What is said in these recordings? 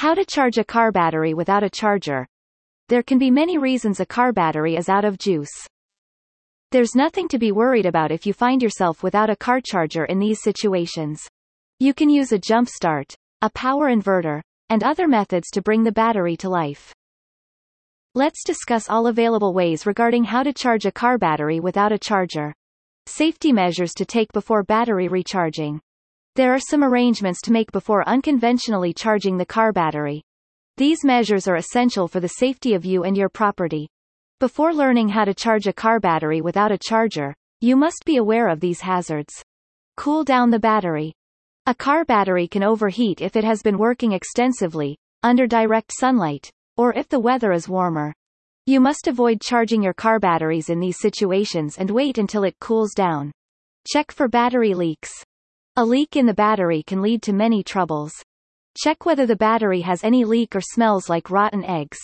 How to charge a car battery without a charger. There can be many reasons a car battery is out of juice. There's nothing to be worried about if you find yourself without a car charger in these situations. You can use a jump start, a power inverter, and other methods to bring the battery to life. Let's discuss all available ways regarding how to charge a car battery without a charger. Safety measures to take before battery recharging. There are some arrangements to make before unconventionally charging the car battery. These measures are essential for the safety of you and your property. Before learning how to charge a car battery without a charger, you must be aware of these hazards. Cool down the battery. A car battery can overheat if it has been working extensively, under direct sunlight, or if the weather is warmer. You must avoid charging your car batteries in these situations and wait until it cools down. Check for battery leaks. A leak in the battery can lead to many troubles. Check whether the battery has any leak or smells like rotten eggs.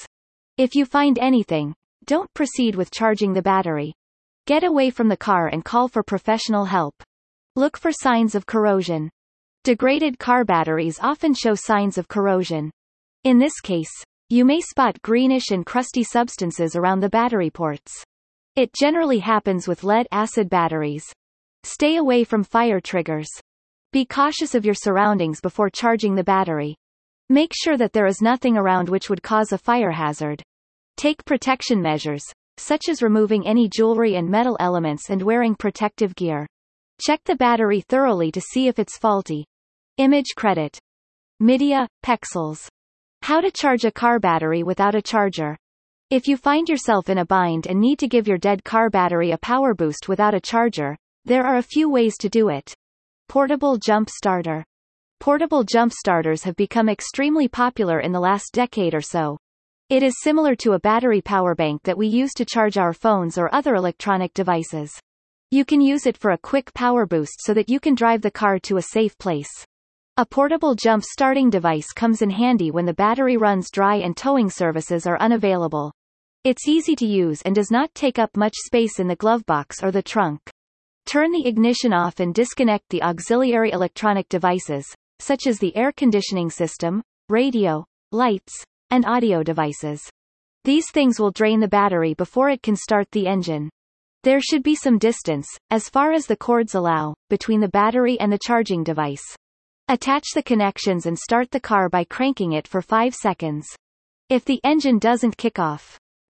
If you find anything, don't proceed with charging the battery. Get away from the car and call for professional help. Look for signs of corrosion. Degraded car batteries often show signs of corrosion. In this case, you may spot greenish and crusty substances around the battery ports. It generally happens with lead-acid batteries. Stay away from fire triggers. Be cautious of your surroundings before charging the battery. Make sure that there is nothing around which would cause a fire hazard. Take protection measures, such as removing any jewelry and metal elements and wearing protective gear. Check the battery thoroughly to see if it's faulty. Image credit. Media, Pexels. How to charge a car battery without a charger. If you find yourself in a bind and need to give your dead car battery a power boost without a charger, there are a few ways to do it. Portable jump starter. Portable jump starters have become extremely popular in the last decade or so. It is similar to a battery power bank that we use to charge our phones or other electronic devices. You can use it for a quick power boost so that you can drive the car to a safe place. A portable jump starting device comes in handy when the battery runs dry and towing services are unavailable. It's easy to use and does not take up much space in the glove box or the trunk. Turn the ignition off and disconnect the auxiliary electronic devices, such as the air conditioning system, radio, lights, and audio devices. These things will drain the battery before it can start the engine. There should be some distance, as far as the cords allow, between the battery and the charging device. Attach the connections and start the car by cranking it for 5 seconds. If the engine doesn't kick off,